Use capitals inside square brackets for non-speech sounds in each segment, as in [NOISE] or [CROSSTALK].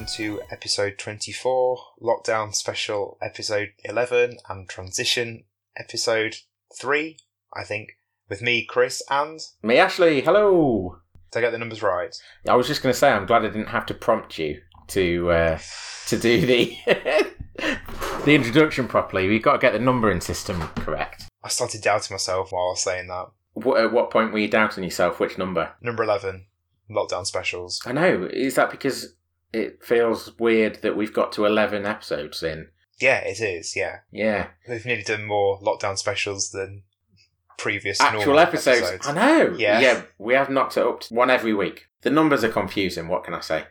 Welcome to episode 24, lockdown special episode 11, and transition episode 3, I think, with me, Chris, and. Me, Ashley. Hello. Did I get the numbers right? I was just going to say, I'm glad I didn't have to prompt you to uh, to do the [LAUGHS] the introduction properly. We've got to get the numbering system correct. I started doubting myself while I was saying that. What, at what point were you doubting yourself? Which number? Number 11, lockdown specials. I know. Is that because it feels weird that we've got to 11 episodes in? Yeah, it is, yeah. Yeah. We've nearly done more lockdown specials than previous Actual normal episodes. I know. Yeah. Yeah. We have knocked it up to one every week. The numbers are confusing. What can I say?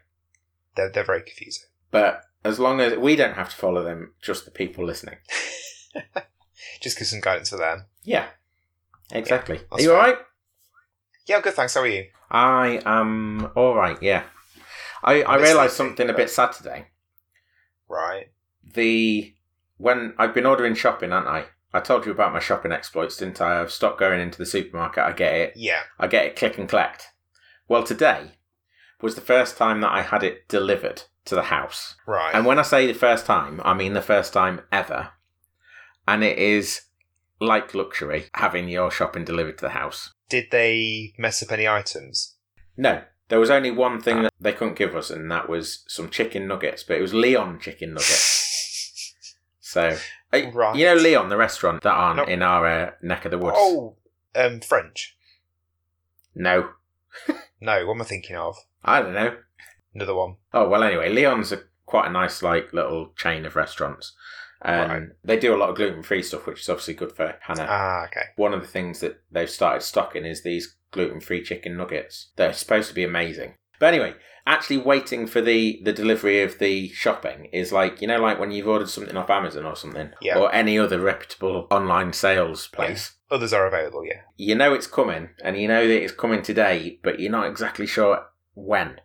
They're, they're very confusing. But as long as we don't have to follow them, just the people listening. [LAUGHS] Just give some guidance for them. Yeah. Exactly. Are you fair. alright? Yeah, I'm good, thanks. How are you? I am all right. Yeah, I I realised something a bit sad today. Right. The when I've been ordering shopping, haven't I? I told you about my shopping exploits, didn't I? I've stopped going into the supermarket. I get it. Yeah. I get it. Click and collect. Well, today was the first time that I had it delivered to the house. Right. And when I say the first time, I mean the first time ever. And it is like luxury having your shopping delivered to the house. Did they mess up any items? No, there was only one thing that they couldn't give us, and that was some chicken nuggets. But it was Leon chicken nuggets. [LAUGHS] So, Right. you know Leon, the restaurant that aren't Nope. in our uh, neck of the woods. oh, um, French. No, [LAUGHS] No, what am I thinking of? I don't know. Another one. Oh well, anyway, Leon's a quite a nice like little chain of restaurants. Um, Right. They do a lot of gluten free stuff, which is obviously good for Hannah. Ah, okay. One of the things that they've started stocking is these gluten free chicken nuggets. They're supposed to be amazing. But anyway, actually waiting for the, the delivery of the shopping is like, you know, like when you've ordered something off Amazon or something, Yeah. or any other reputable online sales place. Others are available, yeah. You know it's coming, and you know that it's coming today, but you're not exactly sure when.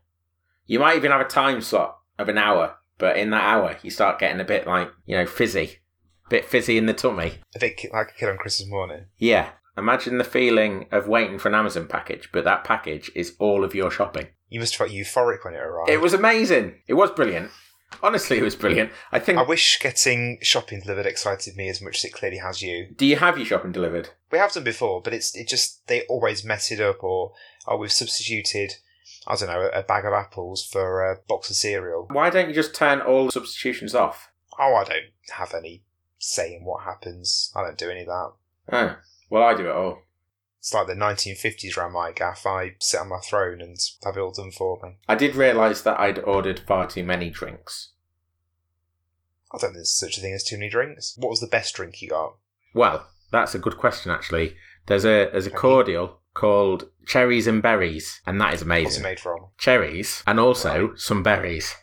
You might even have a time slot of an hour, but in that hour, you start getting a bit like, you know, fizzy. bit fizzy in the tummy. A bit like a kid on Christmas morning. Yeah. Imagine the feeling of waiting for an Amazon package, but that package is all of your shopping. You must have felt euphoric when it arrived. It was amazing. It was brilliant. Honestly, it was brilliant. I think. I wish getting shopping delivered excited me as much as it clearly has you. do you have your shopping delivered? We have done before, but it's it just they always mess it up, or oh, we've substituted, I don't know, a bag of apples for a box of cereal. Why don't you just turn all the substitutions off? Oh, I don't have any say in what happens. I don't do any of that. Oh, well, I do it all. It's like the 1950s around my gaff. I sit on my throne and have it all done for me. I did realise that I'd ordered far too many drinks. I don't think there's such a thing as too many drinks. What was the best drink you got? Well, that's a good question, actually. There's a there's a cordial called cherries and berries, and that is What's it amazing. made from? Cherries and also some berries.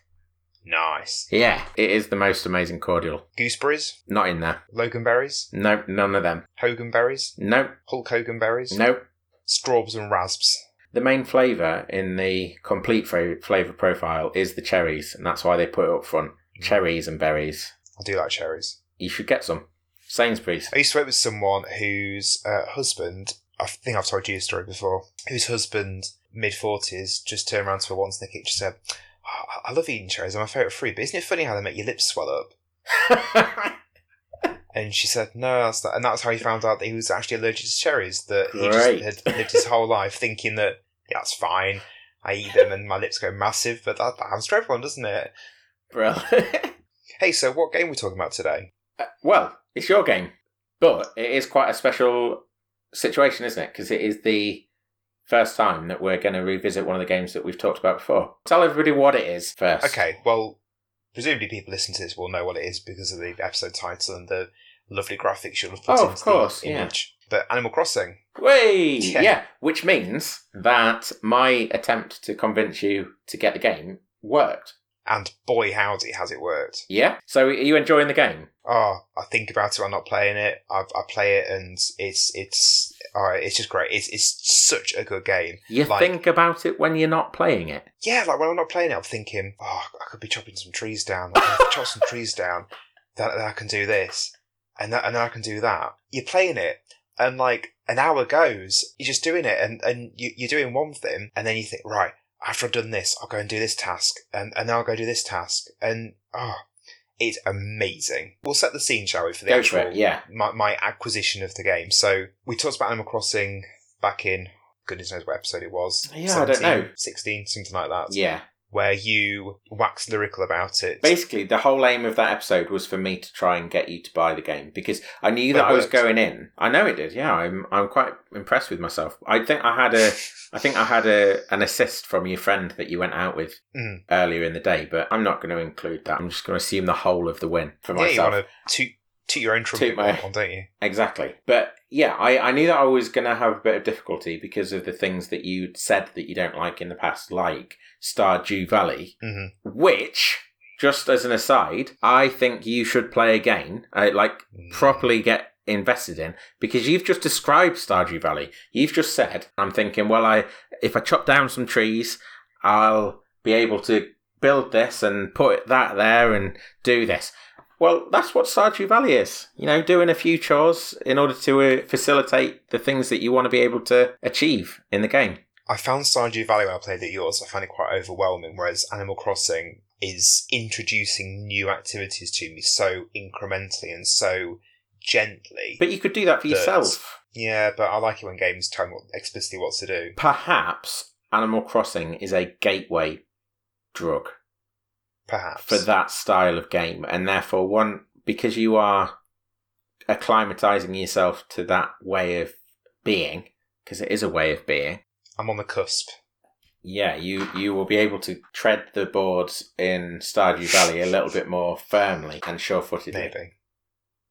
Nice. Yeah, it is the most amazing cordial. Gooseberries? Not in there. Logan berries? No, none of them. Hogan berries? No, Hulk Hogan berries? no. Strawbs and rasps. The main flavour in the complete flavour profile is the cherries, and that's why they put it up front. Cherries and berries. I do like cherries. You should get some. Sainsbury's. I used to work with someone whose uh, husband, I think I've told you a story before, whose husband, mid 40s, just turned around to her once in the kitchen and said, "Oh, I love eating cherries, they're my favourite fruit, but isn't it funny how they make your lips swell up? [LAUGHS] And she said, no, that's not. And that's how he found out that he was actually allergic to cherries, that he just had lived his whole life thinking that, yeah, that's fine. I eat them and my lips go massive, but that, that happens to everyone, doesn't it? Bro. [LAUGHS] Hey, so what game are we talking about today? Uh, well, it's your game, but it is quite a special situation, isn't it? Because it is the first time that we're going to revisit one of the games that we've talked about before. Tell everybody what it is first. Okay, well, presumably people listening to this will know what it is because of the episode title and the lovely graphics you'll have put Oh, of into course, the yeah. image. But Animal Crossing. Way! [LAUGHS] Yeah. Yeah. which means that my attempt to convince you to get the game worked. And boy, howdy, has it worked. Yeah? So are you enjoying the game? Oh, I think about it. I'm not playing it. I, I play it, and it's it's uh, it's just great. It's it's such a good game. You Like- think about it when you're not playing it. Yeah, like when I'm not playing it, I'm thinking, oh, I could be chopping some trees down. Like, if I chop some trees down, then, then I can do this, and that, and then I can do that. You're playing it, and like an hour goes, you're just doing it, and and you, you're doing one thing, and then you think, right, after I've done this, I'll go and do this task, and, and then I'll go do this task. And, oh, it's amazing. We'll set the scene, shall we, for the Go actual for it. Yeah. my, my acquisition of the game. So we talked about Animal Crossing back in goodness knows what episode it was. Yeah, I don't know. 16, something like that. Yeah. Where you wax lyrical about it. Basically, the whole aim of that episode was for me to try and get you to buy the game because I knew that It I was going in. I know it did. Yeah, I'm. I'm quite impressed with myself. I think I had a. I think I had a an assist from your friend that you went out with Mm. earlier in the day, but I'm not going to include that. I'm just going to assume the whole of the win for yeah, you myself. want to toot your own Toot my- on, don't you? Exactly. But yeah, I, I knew that I was going to have a bit of difficulty because of the things that you said that you don't like in the past, like Stardew Valley, hmm which, just as an aside, I think you should play again, uh, like properly get invested in because you've just described Stardew Valley. You've just said, I'm thinking, well, I if I chop down some trees, I'll be able to build this and put that there and do this. Well, that's what Stardew Valley is. You know, doing a few chores in order to uh, facilitate the things that you want to be able to achieve in the game. I found Stardew Valley when I played it yours. I found it quite overwhelming, whereas Animal Crossing is introducing new activities to me so incrementally and so gently. But you could do that for But- yourself. yeah, but I like it when games tell me what, explicitly what to do. Perhaps Animal Crossing is a gateway drug Perhaps. for that style of game, and therefore one because you are acclimatizing yourself to that way of being, because it is a way of being. I'm on the cusp. Yeah, you you will be able to tread the boards in Stardew Valley a little bit more firmly and sure-footedly. Maybe.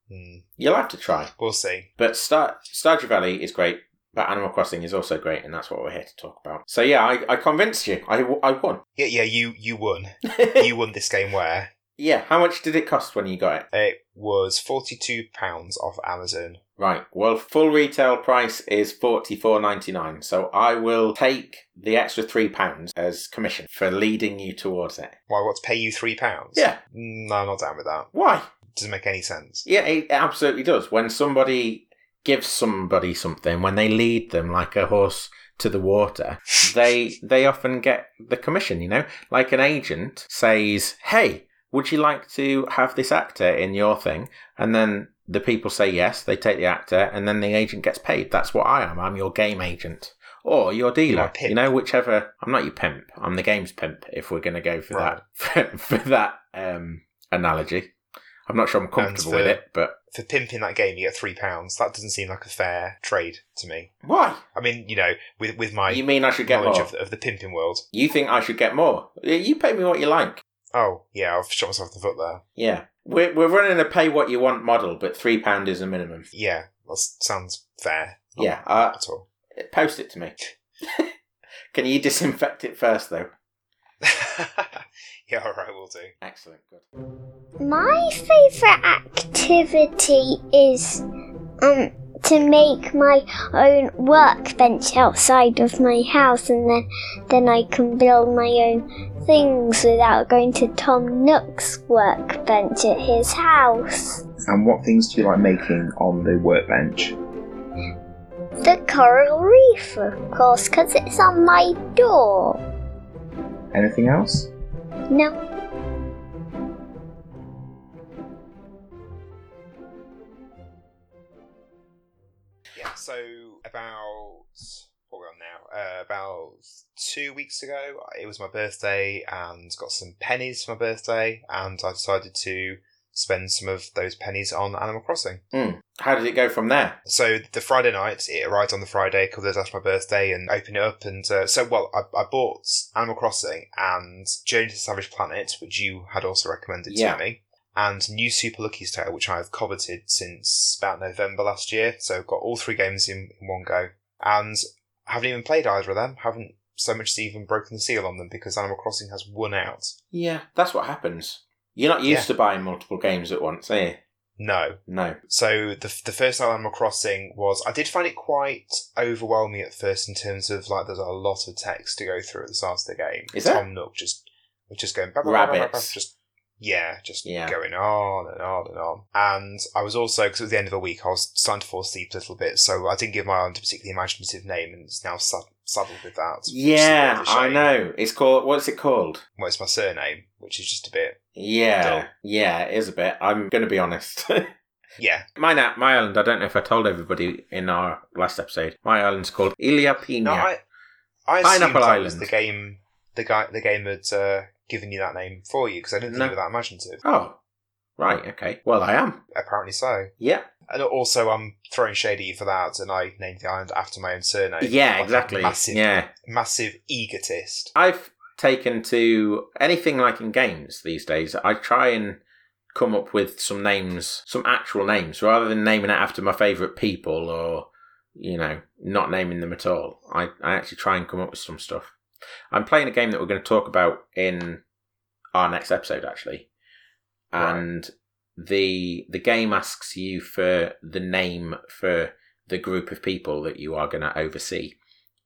Hmm. You'll have to try. We'll see. But Star Stardew Valley is great, but Animal Crossing is also great, and that's what we're here to talk about. So yeah, I, I convinced you. I, I won. Yeah, yeah. You you won. [LAUGHS] you won this game. Where yeah, how much did it cost when you got it? it was forty two pounds off Amazon. Right. Well, full retail price is forty four ninety nine. So I will take the extra three pounds as commission for leading you towards it. Why? What to pay you three pounds? Yeah. No, I'm not down with that. Why? Doesn't make any sense. Yeah, it absolutely does. When somebody gives somebody something, when they lead them like a horse to the water, they they often get the commission. You know, like an agent says, "Hey, would you like to have this actor in your thing?" And then the people say yes. They take the actor, and then the agent gets paid. That's what I am. I'm your game agent. Or your dealer, you know, whichever. I'm not your pimp. I'm the game's pimp. If we're going to go for Right. that, [LAUGHS] for, for that um, analogy, I'm not sure I'm comfortable for- with it, but For pimping that game, you get three pounds. That doesn't seem like a fair trade to me. Why? I mean, you know, with with my you mean I should get knowledge more? of, of the pimping world. You think I should get more? You pay me what you like. Oh yeah, I've shot myself in the foot there. Yeah, we're we're running a pay what you want model, but three pound is a minimum. Yeah, that sounds fair. Not- Yeah, uh, at all. post it to me. [LAUGHS] Can you disinfect it first, though? [LAUGHS] [LAUGHS] yeah, all right, we'll do. Excellent, good. My favourite activity is um to make my own workbench outside of my house and then then I can build my own things without going to Tom Nook's workbench at his house. And what things do you like making on the workbench? The coral reef, of course, because it's on my door. Anything else? No, Yeah, so about what we're we on now? Uh, about two weeks ago, it was my birthday, and got some pennies for my birthday, and I decided to spend some of those pennies on Animal Crossing. Hmm. How did it go from there? So the Friday night, it arrived on the Friday, a couple of days after my birthday, and opened it up. And uh, so, well, I, I bought Animal Crossing and Journey to the Savage Planet, which you had also recommended Yeah. to me, and New Super Lucky's Tale, which I've coveted since about November last year. So I've got all three games in, in one go, and I haven't even played either of them. Haven't so much as even broken the seal on them because Animal Crossing has won out. Yeah, that's what happens. You're not used Yeah. to buying multiple games at once, are you? No, No. So the the first Animal Crossing was I did find it quite overwhelming at first in terms of like there's a lot of text to go through at the start of the game. Is? Tom Nook just just going blah, blah, blah, blah, blah, Rabbits. just yeah, just Yeah. going on and on and on. And I was also because it was the end of the week, I was starting to fall asleep a little bit, so I didn't give my island a particularly imaginative name, and it's now Sa- saddled with that. which is a bit Yeah, I know. It's called. What's it called? Well, it's my surname, which is just a bit. Yeah, Dull. yeah, it is a bit. I'm going to be honest. [LAUGHS] Yeah, my my island. I don't know if I told everybody in our last episode. My island's called Ilia Pina. no, I, I Pineapple Island. the game. The guy, the game had uh, given you that name for you because I didn't think No. you were that imaginative. oh, right. Okay. Well, I am. Apparently so. Yeah. And also, I'm throwing shade at you for that, and I named the island after my own surname. Yeah. Like Exactly. Massive, Yeah. massive egotist. I've taken to anything like in games these days. I try and come up with some names, some actual names, rather than naming it after my favourite people or, you know, not naming them at all. I, I actually try and come up with some stuff. I'm playing a game that we're going to talk about in our next episode, actually. Right. And the the game asks you for the name for the group of people that you are going to oversee.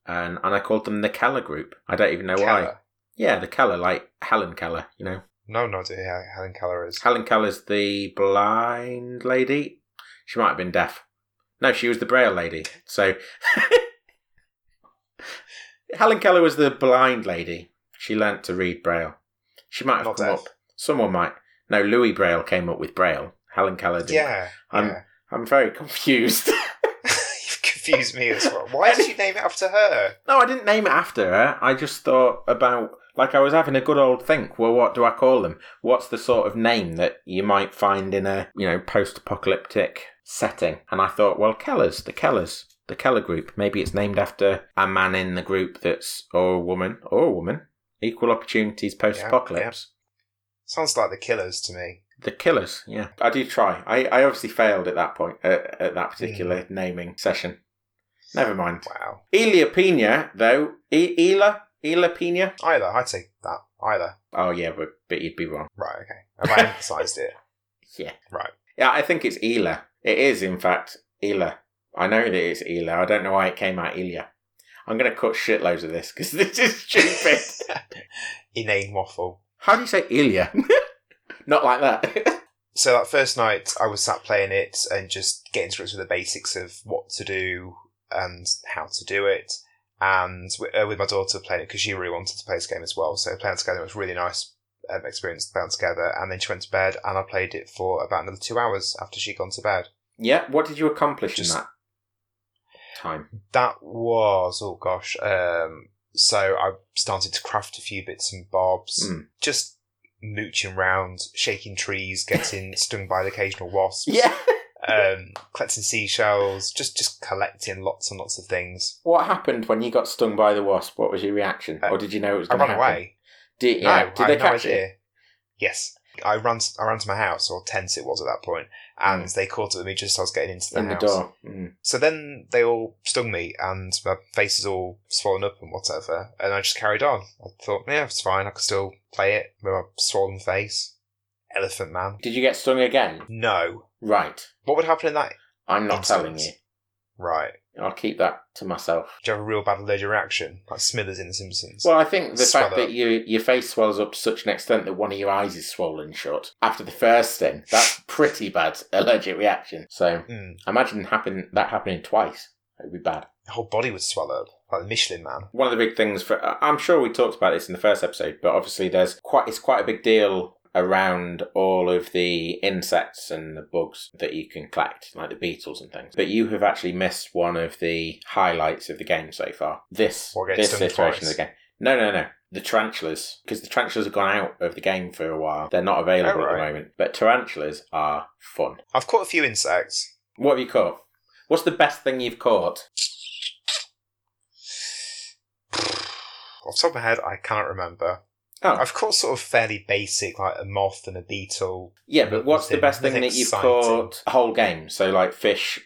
And, and I called them the Keller Group. I don't even know why. Yeah, the Keller, like Helen Keller, you know. No, no idea who Helen Keller is. Helen Keller's the blind lady. She might have been deaf. No, she was the braille lady. So [LAUGHS] Helen Keller was the blind lady. She learnt to read braille. She might have Not come deaf. up. Someone might. No, Louis Braille came up with braille. Helen Keller did. Yeah, I'm- yeah. I'm very confused. [LAUGHS] [LAUGHS] You've confused me as well. Why did you name it after her? No, I didn't name it after her. I just thought about like I was having a good old think. Well, what do I call them? What's the sort of name that you might find in a you know post-apocalyptic setting? And I thought, well, Kellers, the Kellers, the Keller Group. Maybe it's named after a man in the group that's or a woman or a woman. Equal opportunities post-apocalypse. Sounds like the Killers to me. The Killers, yeah. I did try. I, I obviously failed at that point, at, at that hmm. particular naming session. Never mind. Wow. Elia Pina, though. E- Ela? Ela Pina? Either, I'd say that. Either. Oh, yeah, but, but you'd be wrong. Right, okay. Have I emphasised it? [LAUGHS] Yeah. Right. Yeah, I think it's Ela. It is, in fact, Ela. I know that it's Ela. I don't know why it came out Elia. I'm going to cut shitloads of this because [LAUGHS] this is stupid. [LAUGHS] Inane waffle. How do you say Elia? Not like that. So that first night, I was sat playing it and just getting to grips with the basics of what to do and how to do it. And wi- uh, with my daughter playing it because she really wanted to play this game as well. So playing together was really nice um, experience playing together. And then she went to bed, and I played it for about another two hours after she'd gone to bed. yeah, what did you accomplish Just- in that time? That was oh gosh. Um, so I started to craft a few bits and bobs, Mm. just mooching around, shaking trees, getting [LAUGHS] stung by the occasional wasp. Yeah. Um, collecting seashells, just just collecting lots and lots of things. What happened when you got stung by the wasp? What was your reaction? Uh, or did you know it was going to happen? away. Did, yeah, no, did I they no catch idea. it? Yes, I ran. I ran to my house or tent it was at that point, and Mm. they caught up with me just as I was getting into the In the door. Mm. So then they all stung me, and my face is all swollen up and whatever. And I just carried on. I thought, yeah, it's fine. I could still play it with my swollen face. Elephant man. Did you get stung again? No. Right. What would happen in that? I'm not telling you. Right. I'll keep that to myself. Do you have a real bad allergic reaction, like Smithers in The Simpsons? Well, I think the fact that you, your face swells up to such an extent that one of your eyes is swollen shut after the first thing, that's [LAUGHS] pretty bad allergic reaction. So Mm. imagine happen that happening twice. It would be bad. The whole body would swell up, like the Michelin man. One of the big things for I'm sure we talked about this in the first episode, but obviously there's quite it's quite a big deal around all of the insects and the bugs that you can collect, like the beetles and things. But you have actually missed one of the highlights of the game so far. This this iteration twice. of the game. No, no, no. The tarantulas, because the tarantulas have gone out of the game for a while. They're not available Oh, at the moment. But tarantulas are fun. I've caught a few insects. What have you caught? What's the best thing you've caught? Off the top of my head, I cannot remember. Oh, I've caught sort of fairly basic, like a moth and a beetle. Yeah, but what's the best thing that you've exciting. caught whole game? So like fish,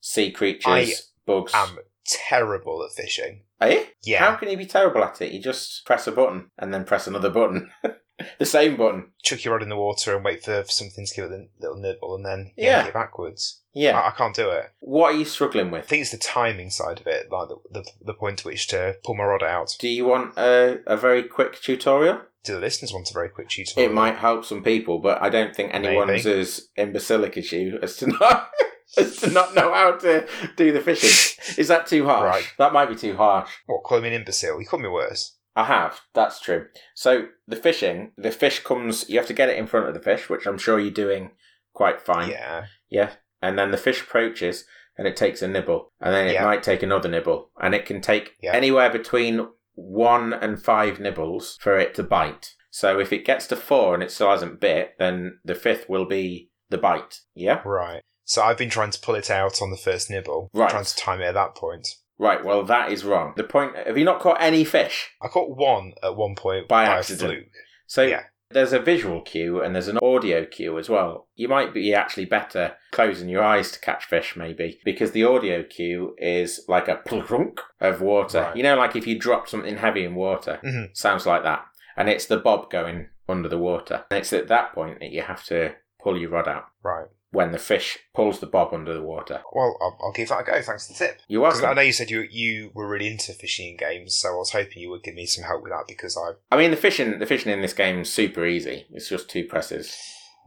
sea creatures, bugs. I'm terrible at fishing. Are you? Yeah. How can you be terrible at it? You just press a button and then press another button. [LAUGHS] the same button. Chuck your rod in the water and wait for something to give it a little nibble and then Yeah. yank it backwards. Yeah. I, I can't do it. what are you struggling with? I think it's the timing side of it, like the, the, the point at which to pull my rod out. Do you want a, a very quick tutorial? Do the listeners want a very quick tutorial? It might help some people, but I don't think anyone's Maybe. as imbecilic as you as to not. [LAUGHS] as to not know how to do the fishing. [LAUGHS] Is that too harsh? Right. That might be too harsh. What, call me an imbecile? You call me worse. I have. That's true. So the fishing, the fish comes. You have to get it in front of the fish, which I'm sure you're doing quite fine. Yeah. Yeah. And then the fish approaches and it takes a nibble. And then it Yeah. might take another nibble. And it can take Yeah. anywhere between one and five nibbles for it to bite. So if it gets to four and it still hasn't bit, then the fifth will be the bite. Yeah? Right. So I've been trying to pull it out on the first nibble. Right. Trying to time it at that point. Right, well, that is wrong. The point have you not caught any fish? I caught one at one point By by, accident. fluke. So Yeah. there's a visual cue and there's an audio cue as well. You might be actually better closing your eyes to catch fish, maybe, because the audio cue is like a plunk of water. Right. You know, like if you drop something heavy in water, Mhm. sounds like that. And it's the bob going under the water. And it's at that point that you have to pull your rod out Right. When the fish pulls the bob under the water. Well, I'll, I'll give that a go. Thanks for the tip. You're I know you said you you were really into fishing games, so I was hoping you would give me some help with that because I I mean, the fishing, the fishing in this game is super easy. It's just two presses.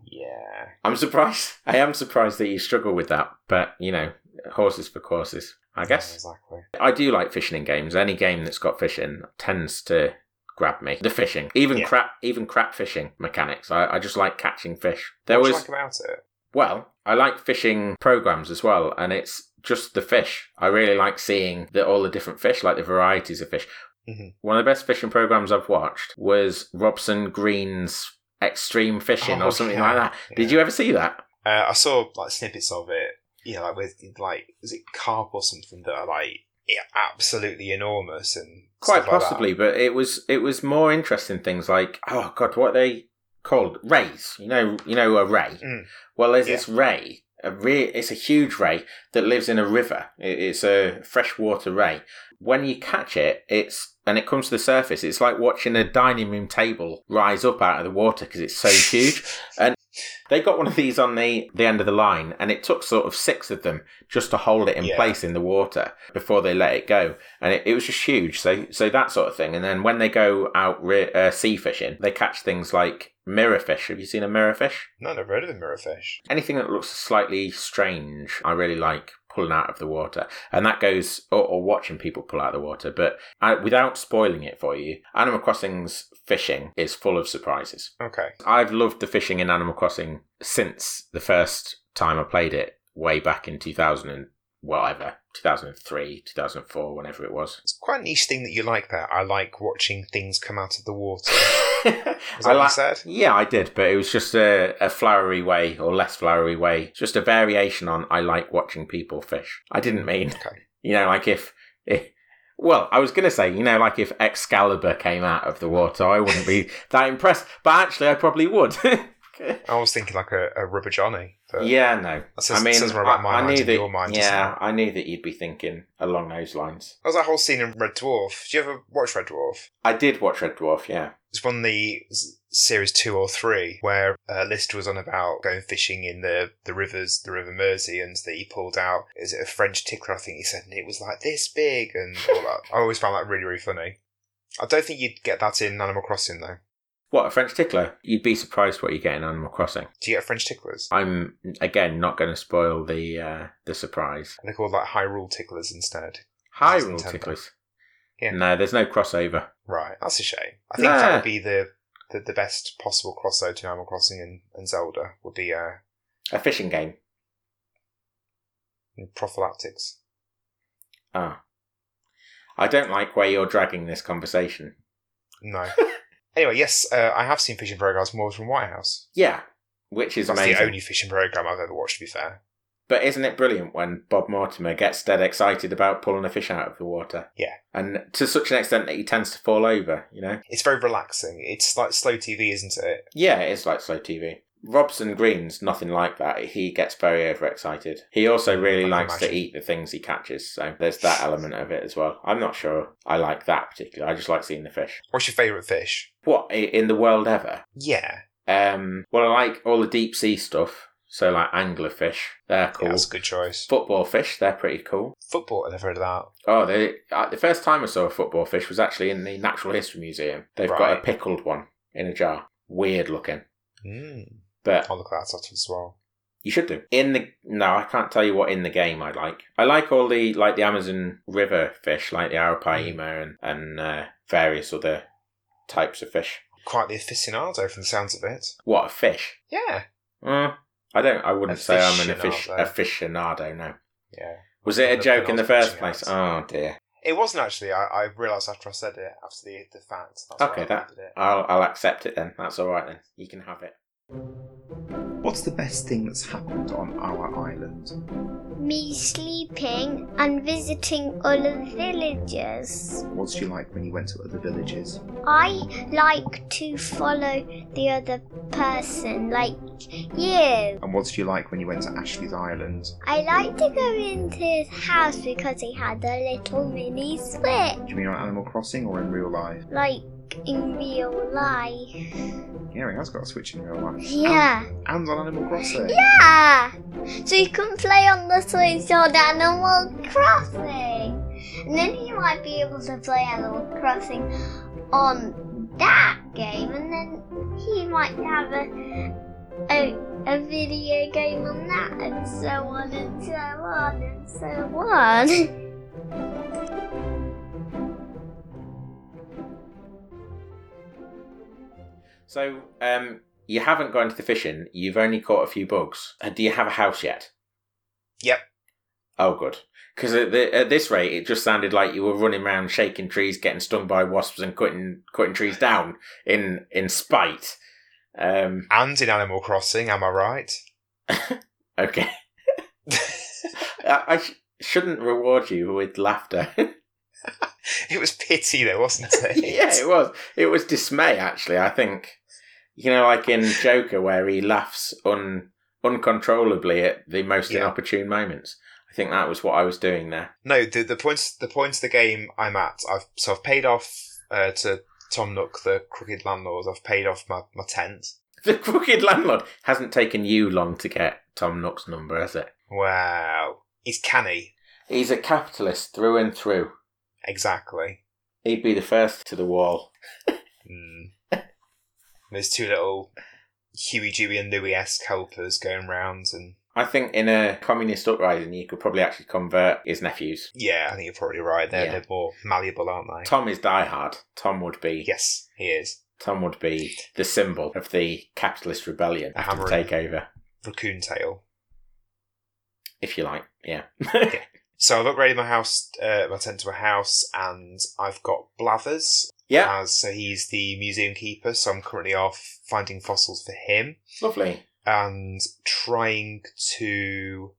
yeah I'm surprised. I am surprised that you struggle with that, but you know, horses for courses, I guess. exactly. I do like fishing in games. Any game that's got fishing tends to grab me. The fishing, even Yeah. crap, even crap fishing mechanics. I, I just like catching fish. There what was you like about it? Well, I like fishing programs as well, and it's just the fish. I really like seeing the, all the different fish, like the varieties of fish. Mhm. One of the best fishing programs I've watched was Robson Green's Extreme Fishing Oh, or something yeah, like that. Did yeah. you ever see that? Uh, I saw like snippets of it. You know, like with like is it carp or something that are like absolutely enormous and Quite stuff like possibly, but it was it was more interesting things like oh god, what are they called rays? You know, you know a ray. Mm. Well, there's Yeah. this ray. A re- it's a huge ray that lives in a river. It's a freshwater ray. When you catch it, it's and it comes to the surface. It's like watching a dining room table rise up out of the water because it's so [LAUGHS] huge. And they got one of these on the the end of the line, and it took sort of six of them just to hold it in Yeah. place in the water before they let it go. And it, it was just huge. So so that sort of thing. And then when they go out re- uh, sea fishing, they catch things like mirrorfish. Have you seen a mirrorfish? No, I've never heard of the mirrorfish. anything that looks slightly strange, I really like pulling out of the water, and that goes or, or watching people pull out of the water. But uh, without spoiling it for you, Animal Crossing's fishing is full of surprises. Okay. I've loved the fishing in Animal Crossing since the first time I played it, way back in two thousand and whatever, two thousand and three, two thousand and four, whenever it was. It's quite a niche thing that you like that. I like watching things come out of the water. [LAUGHS] Was that what you said? Yeah, I did, but it was just a, a flowery way or less flowery way. Just a variation on I like watching people fish. I didn't mean, Okay. you know, like if, if well, I was going to say, you know, like if Excalibur came out of the water, I wouldn't be [LAUGHS] that impressed, but actually I probably would. [LAUGHS] I was thinking like a, a rubber Johnny. But yeah, no. That says- I mean, says more about I, my I mind knew that, your mind, Yeah. I knew that you'd be thinking along those lines. There was that whole scene in Red Dwarf. Did you ever watch Red Dwarf? I did watch Red Dwarf, yeah. It's one of the series two or three where uh, Lister was on about going fishing in the, the rivers, the River Mersey, and that he pulled out, is it a French tickler? I think he said, and it was like this big and all that. I always found that really, really funny. I don't think you'd get that in Animal Crossing though. What, a French tickler? You'd be surprised what you get in Animal Crossing. Do you get French ticklers? I'm again not going to spoil the uh, the surprise. They're called like Hyrule ticklers instead. Hyrule ticklers. Yeah. No, there's no crossover. Right, that's a shame. I think Nah. that would be the, the, the best possible crossover to Animal Crossing and, and Zelda would be uh, A fishing game. prophylactics. Ah. I don't like where you're dragging this conversation. No. [LAUGHS] anyway, yes, uh, I have seen fishing programs Mortimer and Whitehouse. Yeah, which is That's amazing. the only fishing program I've ever watched. To be fair, But isn't it brilliant when Bob Mortimer gets dead excited about pulling a fish out of the water? Yeah. And to such an extent that he tends to fall over, you know? it's very relaxing. It's like slow TV, isn't it? Yeah, it is like slow TV. Robson Green's nothing like that. He gets very overexcited. He also really I can likes to eat the things he catches, so there's that [LAUGHS] element of it as well. I'm not sure I like that particularly. I just like seeing the fish. What's your favourite fish? What in the world ever? Yeah, Um, well, I like all the deep sea stuff. So like anglerfish, they're yeah, cool. that's a good choice. Football fish, they're pretty cool. Football, I never heard of that. Oh, they, uh, the first time I saw a football fish was actually in the Natural History Museum. They've got a pickled one in a jar. Weird looking. Mm. But I'll look that as well. You should do. In the no, I can't tell you what in the game I like. I like all the like the Amazon River fish, like the arapaima and and uh, various other types of fish. Quite the aficionado from the sounds of it. What a fish! Yeah. Uh, I don't. I wouldn't say I'm an afic- Aficionado. No. Yeah. Was it a joke in the first place? Oh dear. It wasn't actually. I, I realised after I said it, after the the fact. That's Okay, that-. I'll I'll accept it then. That's all right then. You can have it. What's the best thing that's happened on our island? Me sleeping and visiting other villages. What did you like when you went to other villages? I like to follow the other person, like you. And what did you like when you went to Ashley's island? I like to go into his house because he had a little mini switch, Do you mean on Animal Crossing or in real life? like in real life. Yeah, he has got a Switch in real life. Yeah. And, and on Animal Crossing. Yeah! So you can play on the Switch on Animal Crossing. And then you might be able to play Animal Crossing on that game, and then he might have a, a, a video game on that, and so on and so on and so on. [LAUGHS] So, um, you haven't gone to the fishing. You've only caught a few bugs. Uh, Do you have a house yet? Yep. Oh, good. Because at, at this rate, it just sounded like you were running around shaking trees, getting stung by wasps, and cutting cutting trees down in in spite. Um, [LAUGHS] And in Animal Crossing, am I right? okay, [LAUGHS] [LAUGHS] I, I sh- shouldn't reward you with laughter. it was pity, though, wasn't it? yeah, it was. It was dismay. Actually, I think you know, like in Joker, where he laughs un uncontrollably at the most Yeah. inopportune moments. I think that was what I was doing there. No, the the points the points of the game I'm at. I've so I've paid off uh, to Tom Nook, the crooked landlord. I've paid off my, my tent. The crooked landlord hasn't taken you long to get Tom Nook's number, has it? Wow, he's canny. He's a capitalist through and through. Exactly. He'd be the first to the wall. Mm. There's two little Huey, Dewey, and Louie esque helpers going round, and I think in a communist uprising, you could probably actually convert his nephews. yeah, I think you're probably right. They're Yeah. they're more malleable, aren't they? Tom is diehard. Tom would be Yes, he is. Tom would be the symbol of the capitalist rebellion A after the takeover, Raccoon tail. if you like. Yeah. [LAUGHS] So I've upgraded my house, uh, my tent to a house, and I've got Blathers yeah. as so he's the museum keeper. So I'm currently off finding fossils for him Lovely. and trying to.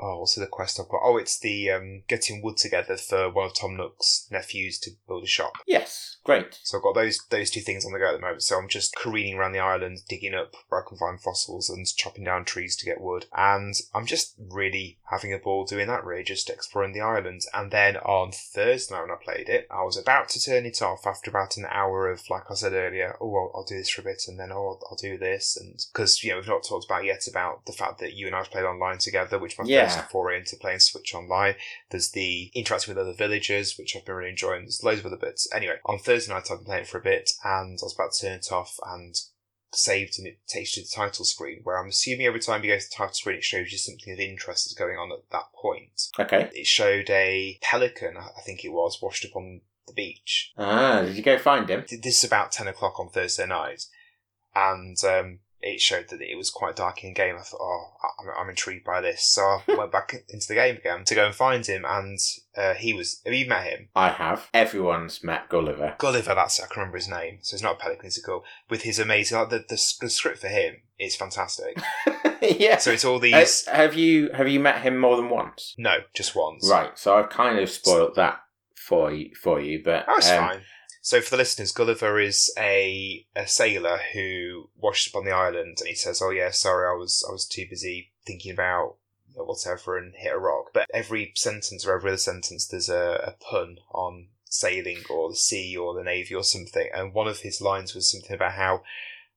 Oh, what's the quest I've got? Oh, it's the um, getting wood together for one of Tom Nook's nephews to build a shop. Yes. Great. So I've got those those two things on the go at the moment. So I'm just careening around the island, digging up where I can find fossils and chopping down trees to get wood. And I'm just really having a ball doing that, really, just exploring the island. And then on Thursday night when I played it, I was about to turn it off after about an hour of, like I said earlier, oh, I'll, I'll do this for a bit, and then oh, I'll, I'll do this, and because you know we've not talked about yet about the fact that you and I have played online together, which my Yeah. first foray into playing Switch online. There's the interacting with other villagers, which I've been really enjoying. There's loads of other bits. Anyway, on Thursday night I've been playing it for a bit, and I was about to turn it off and saved, and it takes you to the title screen, where I'm assuming every time you go to the title screen, it shows you something of interest that's going on at that point. Okay. It showed a pelican, I think it was, washed up on the beach. Ah, did you go find him? This is about 10 o'clock on Thursday night, and um, it showed that it was quite dark in game. I thought, oh, I'm, I'm intrigued by this. So I [LAUGHS] went back into the game again to go and find him, and uh, he was. Have you met him? I have. Everyone's met Gulliver. Gulliver, that's it, I can remember his name. So it's not a pelican, it's a gull. With his amazing, like, the, the, the script for him is fantastic. [LAUGHS] yeah. So it's all Uh, these. have you have you met him more than once? no, just once. Right. So I've kind of spoilt that for you, for you, but Oh, it's um, fine. So for the listeners, Gulliver is a, a sailor who washes up on the island, and he says, "Oh yeah, sorry, I was I was too busy thinking about you know, whatever and hit a rock." But every sentence or every other sentence, there's a, a pun on sailing or the sea or the navy or something. And one of his lines was something about how,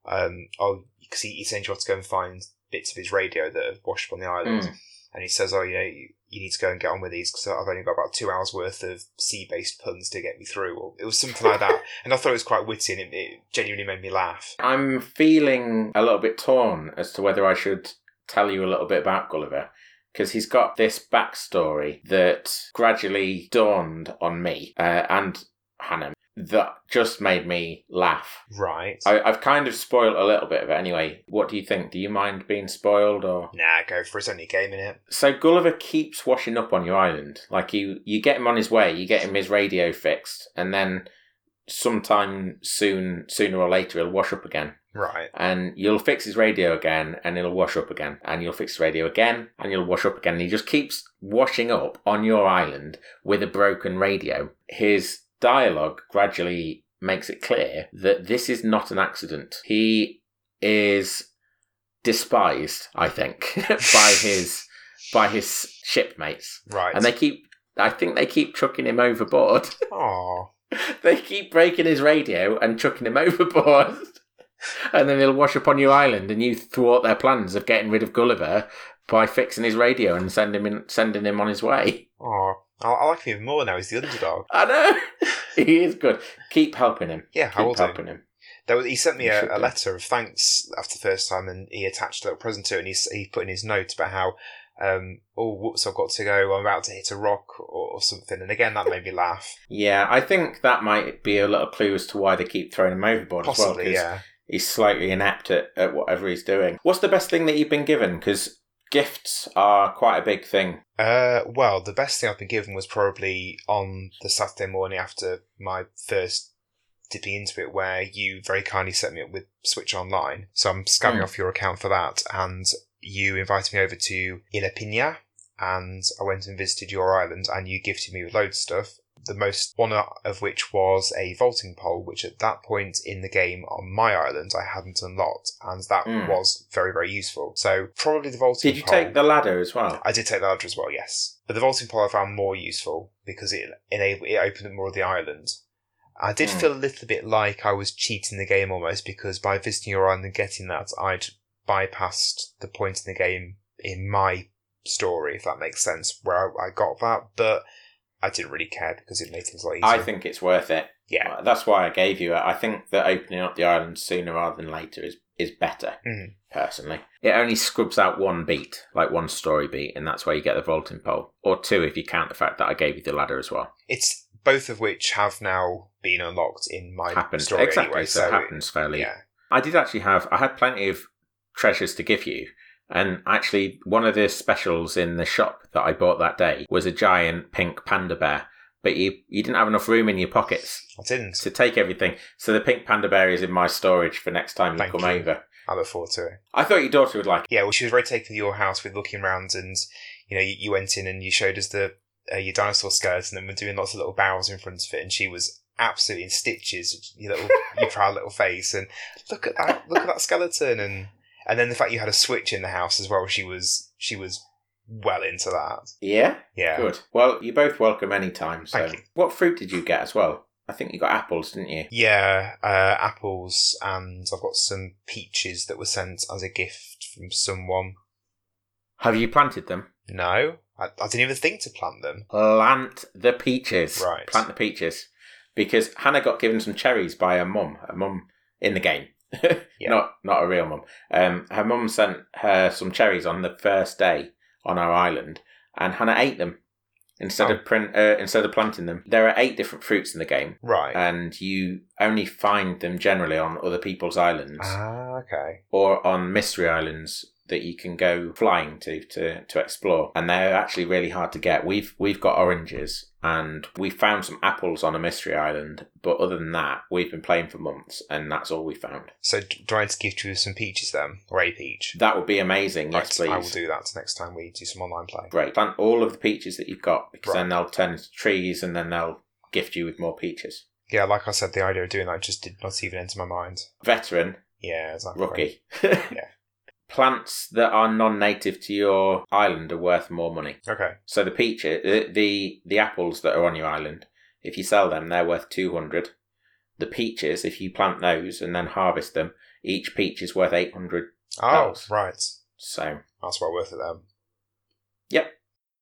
um, oh, because he, he sends you off to go and find bits of his radio that have washed up on the island. Mm. And he says, "Oh, you know, you, need to go and get on with these because I've only got about two hours worth of sea-based puns to get me through." Or it was something like that, [LAUGHS] and I thought it was quite witty, and it, it genuinely made me laugh. I'm feeling a little bit torn as to whether I should tell you a little bit about Gulliver because he's got this backstory that gradually dawned on me uh, and Hannah that just made me laugh. Right. I, I've kind of spoiled a little bit of it anyway. What do you think? Do you mind being spoiled or? Nah, go for it. It's only a game in it. So Gulliver keeps washing up on your island. Like you, you get him on his way, you get him his radio fixed, and then sometime soon, sooner or later, he'll wash up again. Right. And you'll fix his radio again, and it'll wash up again, and you'll fix his radio again, and you'll wash up again. And he just keeps washing up on your island with a broken radio. His dialogue gradually makes it clear that this is not an accident. He is despised, I think, [LAUGHS] by [LAUGHS] his by his shipmates, Right. and they keep. I think they keep chucking him overboard. [LAUGHS] Aw. they keep breaking his radio and chucking him overboard. and then he'll wash up on your island, and you thwart their plans of getting rid of Gulliver by fixing his radio and sending him in, sending him on his way. Aw. I, I like him even more now. He's the underdog. I know [LAUGHS] he is good. Keep helping him. Yeah, I will Keep do. helping him. There was, he sent me a, a letter of thanks after the first time, and he attached a little present to it, and he, he put in his note about how, um, oh, whoops, I've got to go, I'm about to hit a rock or, or something. And again, that made me laugh. Yeah, I think that might be a little clue as to why they keep throwing him overboard as well. Possibly, yeah. He's slightly inept at, at whatever he's doing. What's the best thing that you've been given? Because gifts are quite a big thing. Uh, well, the best thing I've been given was probably on the Saturday morning after my first dipping into it, where you very kindly set me up with Switch Online. So I'm scamming Mm. off your account for that, and you invited me over to Ilha Pina, and I went and visited your island, and you gifted me with loads of stuff. The most one of which was a vaulting pole, which at that point in the game on my island I hadn't unlocked, and that Mm. was very very useful. So probably the vaulting. Pole. Did you pole, take the ladder as well? I did take the ladder as well, yes. But the vaulting pole I found more useful because it enabled it opened up more of the island. I did Hmm. feel a little bit like I was cheating the game almost because by visiting your island and getting that, I'd bypassed the point in the game in my story, if that makes sense, where I, I got that. But I didn't really care because it made things a lot easier. I think it's worth it. yeah, That's why I gave you it. I think that opening up the island sooner rather than later is, is better, Mhm. personally. It only scrubs out one beat, like one story beat, and that's where you get the vaulting pole. Or two if you count the fact that I gave you the ladder as well. it's both of which have now been unlocked in my Happens. story Exactly, anyway. so, it happens fairly. Yeah, I did actually have, I had plenty of treasures to give you. And actually, one of the specials in the shop that I bought that day was a giant pink panda bear. But you, you didn't have enough room in your pockets I didn't. to take everything. So the pink panda bear is in my storage for next time you Thank come you. over. I look forward to it. I thought your daughter would like it. Yeah, well, she was very taken with your house with looking around, and you know, you, you went in and you showed us the uh, your dinosaur skeleton, and then we're doing lots of little bows in front of it, and she was absolutely in stitches. Your little, your proud little face, and look at that, look at that skeleton, and and then the fact you had a switch in the house as well. She was she was well into that. Yeah? Yeah, Good. Well, you're both welcome anytime. So, Thank you. what fruit did you get as well? I think you got apples, didn't you? yeah, uh, apples, and I've got some peaches that were sent as a gift from someone. Have you planted them? No, I, I didn't even think to plant them. Plant the peaches. Right. Plant the peaches. Because Hannah got given some cherries by her mum. Her mum in the game. Yeah. [LAUGHS] Not not a real mum. Um, her mum sent her some cherries on the first day on our island, and Hannah ate them instead Oh. of print, uh, instead of planting them. There are eight different fruits in the game, Right. and you only find them generally on other people's islands ah, okay. or on mystery islands that you can go flying to to to explore. And they're actually really hard to get. We've we've got oranges and we found some apples on a mystery island but other than that we've been playing for months and that's all we found. So, do I gift you some peaches then, or a peach? that would be amazing. Yes Right, please I will do that next time we do some online play. great. Plant all of the peaches that you've got because then they'll turn into trees and then they'll gift you with more peaches. Yeah, like I said, the idea of doing that just did not even enter my mind. veteran. Yeah, exactly. rookie. [LAUGHS] Yeah. Plants that are non-native to your island are worth more money Okay. So the peaches, the, the the apples that are on your island, if you sell them, they're worth two hundred. The peaches, if you plant those and then harvest them, each peach is worth eight hundred. Oh, right. So That's well worth it then. Yep.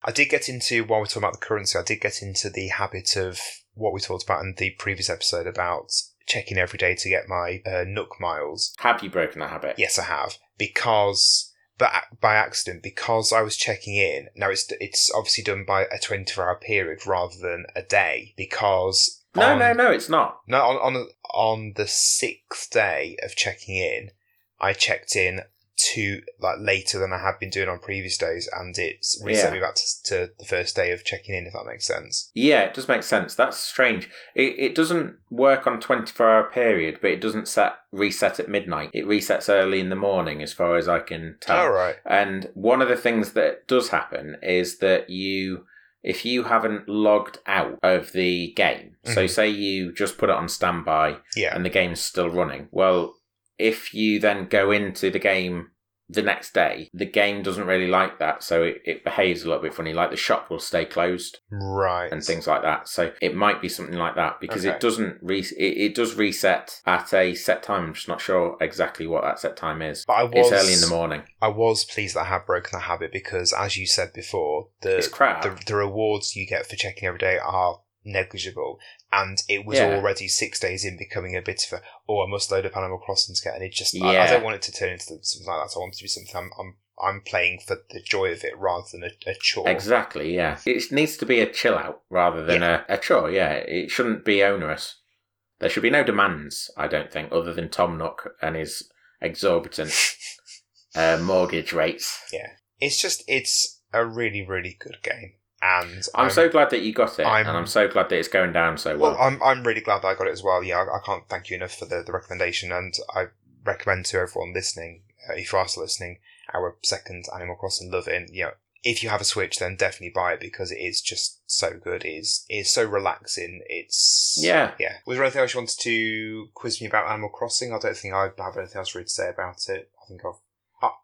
I did get into, while we're talking about the currency, I did get into the habit of what we talked about in the previous episode about checking every day to get my uh, Nook miles. have you broken that habit? Yes, I have. Because but by accident because I was checking in. Now it's it's obviously done by a twenty four hour period rather than a day because No, on- no, no, it's not. no on on on the sixth day of checking in, I checked in to like later than I had been doing on previous days, and it's reset Yeah. me back to, to the first day of checking in. If that makes sense. Yeah, it does make sense. That's strange. It, it doesn't work on 24 hour period, but it doesn't set reset at midnight. It resets early in the morning, as far as I can tell. All right. And one of the things that does happen is that you, if you haven't logged out of the game, so Mhm. say you just put it on standby Yeah. and the game's still running, well, if you then go into the game the next day, the game doesn't really like that, so it, it behaves a little bit funny. Like the shop will stay closed Right. and things like that. So it might be something like that because Okay. it doesn't re- it, it does reset at a set time. I'm just not sure exactly what that set time is. But I was It's early in the morning. I was pleased that I had broken the habit because, as you said before, the the, the rewards you get for checking every day are negligible, and it was Yeah. already six days in becoming a bit of a oh, I must load up Animal Crossing to get, and it just I, I don't want it to turn into something like that. So I want it to be something I'm I'm, I'm playing for the joy of it rather than a, a chore. Exactly, yeah. It needs to be a chill out rather than a, a chore, yeah. It shouldn't be onerous. There should be no demands, I don't think, other than Tom Nook and his exorbitant [LAUGHS] uh, mortgage rates. Yeah. It's just it's a really really good game, and I'm, so glad that you got it, I'm- and I'm so glad that it's going down so well. Well, I'm I'm really glad that I got it as well. Yeah, I, I can't thank you enough for the, the recommendation, and I recommend to everyone listening, uh, if you are still listening, our second Animal Crossing Love In. You know, if you have a Switch, then definitely buy it because it is just so good. It is it is so relaxing. It's Yeah. yeah. Was there anything else you wanted to quiz me about Animal Crossing? I don't think I have anything else really to say about it. I think I've.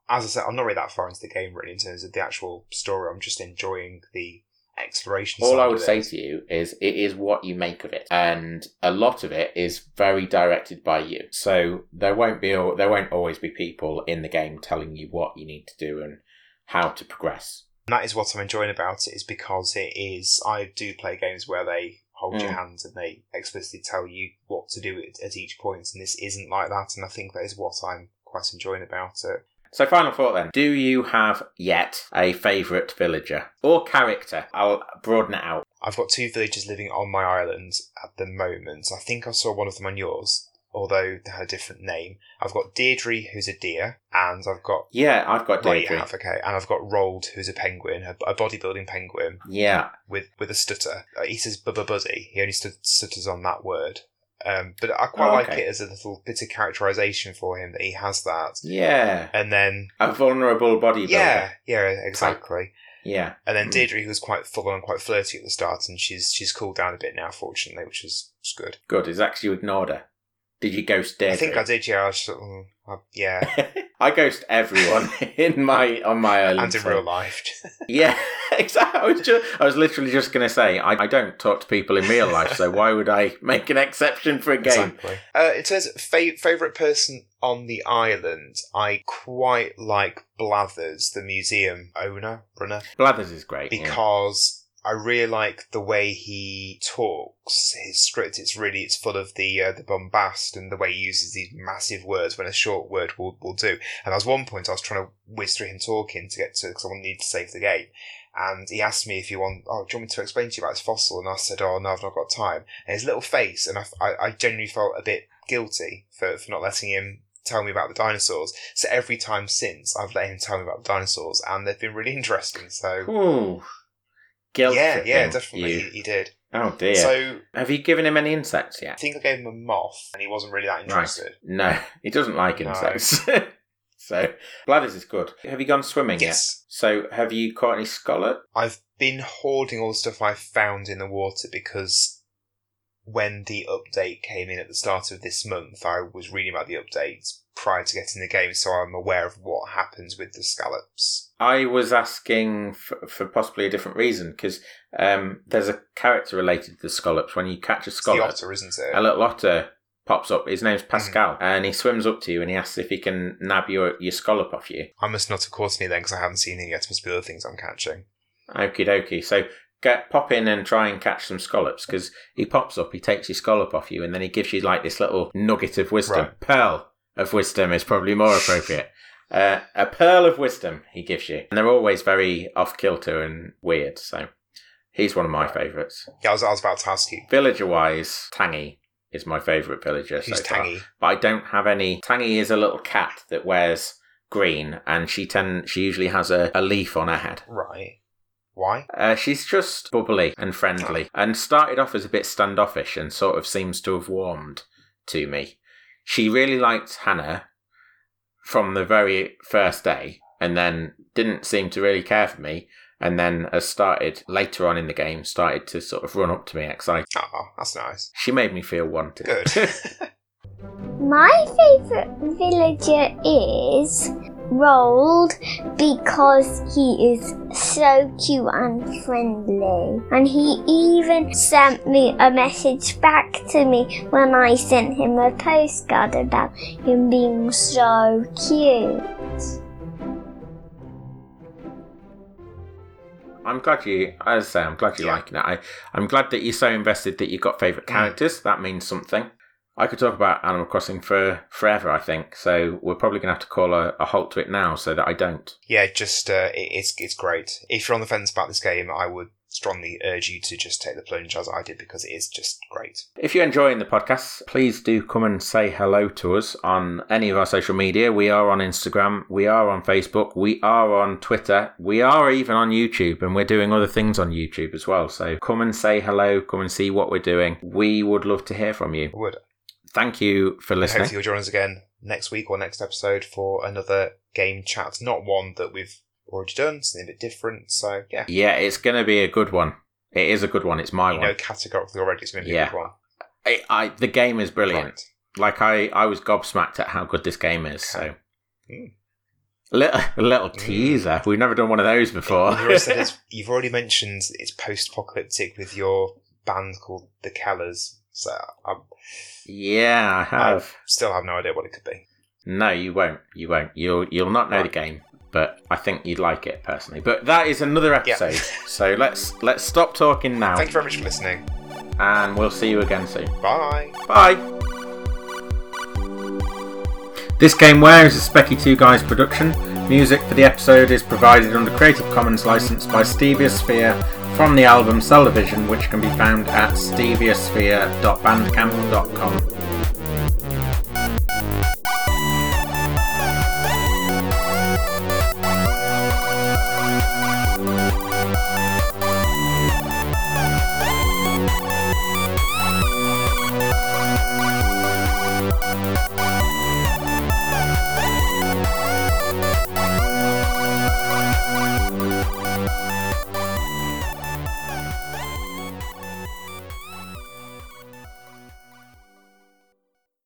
As I said, I'm not really that far into the game, really, in terms of the actual story. I'm just enjoying the exploration. All I would say to you is it is what you make of it, and a lot of it is very directed by you. So there won't be there won't always be people in the game telling you what you need to do and how to progress. And that is what I'm enjoying about it, is because it is. I do play games where they hold your Mm. hand and they explicitly tell you what to do at, at each point, and this isn't like that. And I think that is what I'm quite enjoying about it. So final thought then: Do you have yet a favourite villager or character? I'll broaden it out. I've got two villagers living on my island at the moment. I think I saw one of them on yours, although they had a different name. I've got Deirdre, who's a deer, and I've got Yeah, I've got Deirdre. have, okay, and I've got Roald, who's a penguin, a, a bodybuilding penguin Yeah, with with a stutter. Uh, he says "bubba buddy." He only stutters on that word. Um, but I quite Oh, like it as a little bit of characterization for him that he has that. yeah, And then, a vulnerable bodybuilder. yeah, yeah, exactly. yeah. And then Mm. Deirdre, who was quite full on, quite flirty at the start, and she's she's cooled down a bit now, fortunately, which is, is good. Good. Is actually you ignored her? Did you ghost Deirdre? I think I did, yeah. I was, just, mm, Yeah, [LAUGHS] I ghost everyone [LAUGHS] in my on my island. and in real life. [LAUGHS] Yeah, exactly. I was just, I was literally just going to say, I, I don't talk to people in real life, so why would I make an exception for a game? Exactly. Uh, terms of fa- favorite person on the island, I quite like Blathers, the museum owner runner, Blathers is great. yeah. I really like the way he talks. His script, it's really it's full of the uh, the bombast and the way he uses these massive words when a short word will will do. And was one point I was trying to whiz through him talking to get to because I need to save the game. And he asked me if you want, oh, do you want me to explain to you about this fossil? And I said, oh, no, I've not got time. And his little face, and I, I, I genuinely felt a bit guilty for, for not letting him tell me about the dinosaurs. So every time since, I've let him tell me about the dinosaurs, and they've been really [LAUGHS] interesting. So Ooh. Guilt yeah, yeah, definitely, he, he did. Oh dear. So Have you given him any insects yet? I think I gave him a moth, and he wasn't really that interested. No, [LAUGHS] he doesn't like No. insects. [LAUGHS] so Blathers is good. Have you gone swimming yet? Yes, So have you caught any scallop? I've been hoarding all the stuff I found in the water because when the update came in at the start of this month, I was reading about the updates prior to getting the game, so I'm aware of what happens with the scallops. I was asking for, for possibly a different reason because um, there's a character related to the scallops. When you catch a It's the scallop, otter, isn't it? a little otter pops up. His name's Pascal, and he swims up to you and he asks if he can nab your your scallop off you. I must not have caught any then because I haven't seen any yet. It must be other things I'm catching. Okie dokie. So get pop in and try and catch some scallops because he pops up, he takes your scallop off you, and then he gives you like this little nugget of wisdom. Right. Pearl of wisdom is probably more appropriate. [LAUGHS] Uh, a pearl of wisdom he gives you, and they're always very off kilter and weird. So he's one of my favourites. Yeah, I was, I was about to ask you. Villager wise, Tangy is my favourite villager. Who's so far. Tangy? but I don't have any. Tangy is a little cat that wears green, and she tend she usually has a, a leaf on her head. Right. Why? Uh, she's just bubbly and friendly, and started off as a bit standoffish, and sort of seems to have warmed to me. She really liked Hannah from the very first day, and then didn't seem to really care for me. And then, has started later on in the game, started to sort of run up to me excited. Oh, that's nice. She made me feel wanted. Good. [LAUGHS] My favourite villager is Roald because he is so cute and friendly. And he even sent me a message back to me when I sent him a postcard about him being so cute. I'm glad you, as I say, I'm glad you're Yeah. liking it. I, I'm glad that you're so invested that you've got favourite Mm. characters. That means something. I could talk about Animal Crossing for forever, I think. So we're probably going to have to call a, a halt to it now so that I don't. yeah, just uh, it, it's it's great. If you're on the fence about this game, I would strongly urge you to just take the plunge as I did because it is just great. If you're enjoying the podcast, please do come and say hello to us on any of our social media. We are on Instagram, we are on Facebook, we are on Twitter, we are even on YouTube, and we're doing other things on YouTube as well. So come and say hello, come and see what we're doing. We would love to hear from you. I would. Thank you for listening. Hopefully, you'll join us again next week or next episode for another game chat. Not one that we've already done, something a bit different. So yeah, Yeah, it's going to be a good one. It is a good one. It's my you one. know categorically already it's going to be Yeah. a good one. I, I, the game is brilliant. Right. Like I, I was gobsmacked at how good this game is. So, Mm. little, a [LAUGHS] little Mm. teaser. We've never done one of those before. You've already, [LAUGHS] you've already mentioned it's post-apocalyptic with your band called the Kellers. So I yeah, I have. still have no idea what it could be. No, you won't. You won't. You'll, you'll not know the game. But I think you'd like it personally. But that is another episode. so let's let's stop talking now, Thank you very much for listening. and we'll see you again soon. Bye. Bye. This Gameware is a Specky 2 Guys production. Music for the episode is provided under Creative Commons license by Steviosphere from the album Cell Division, which can be found at steviosphere.bandcamp.com.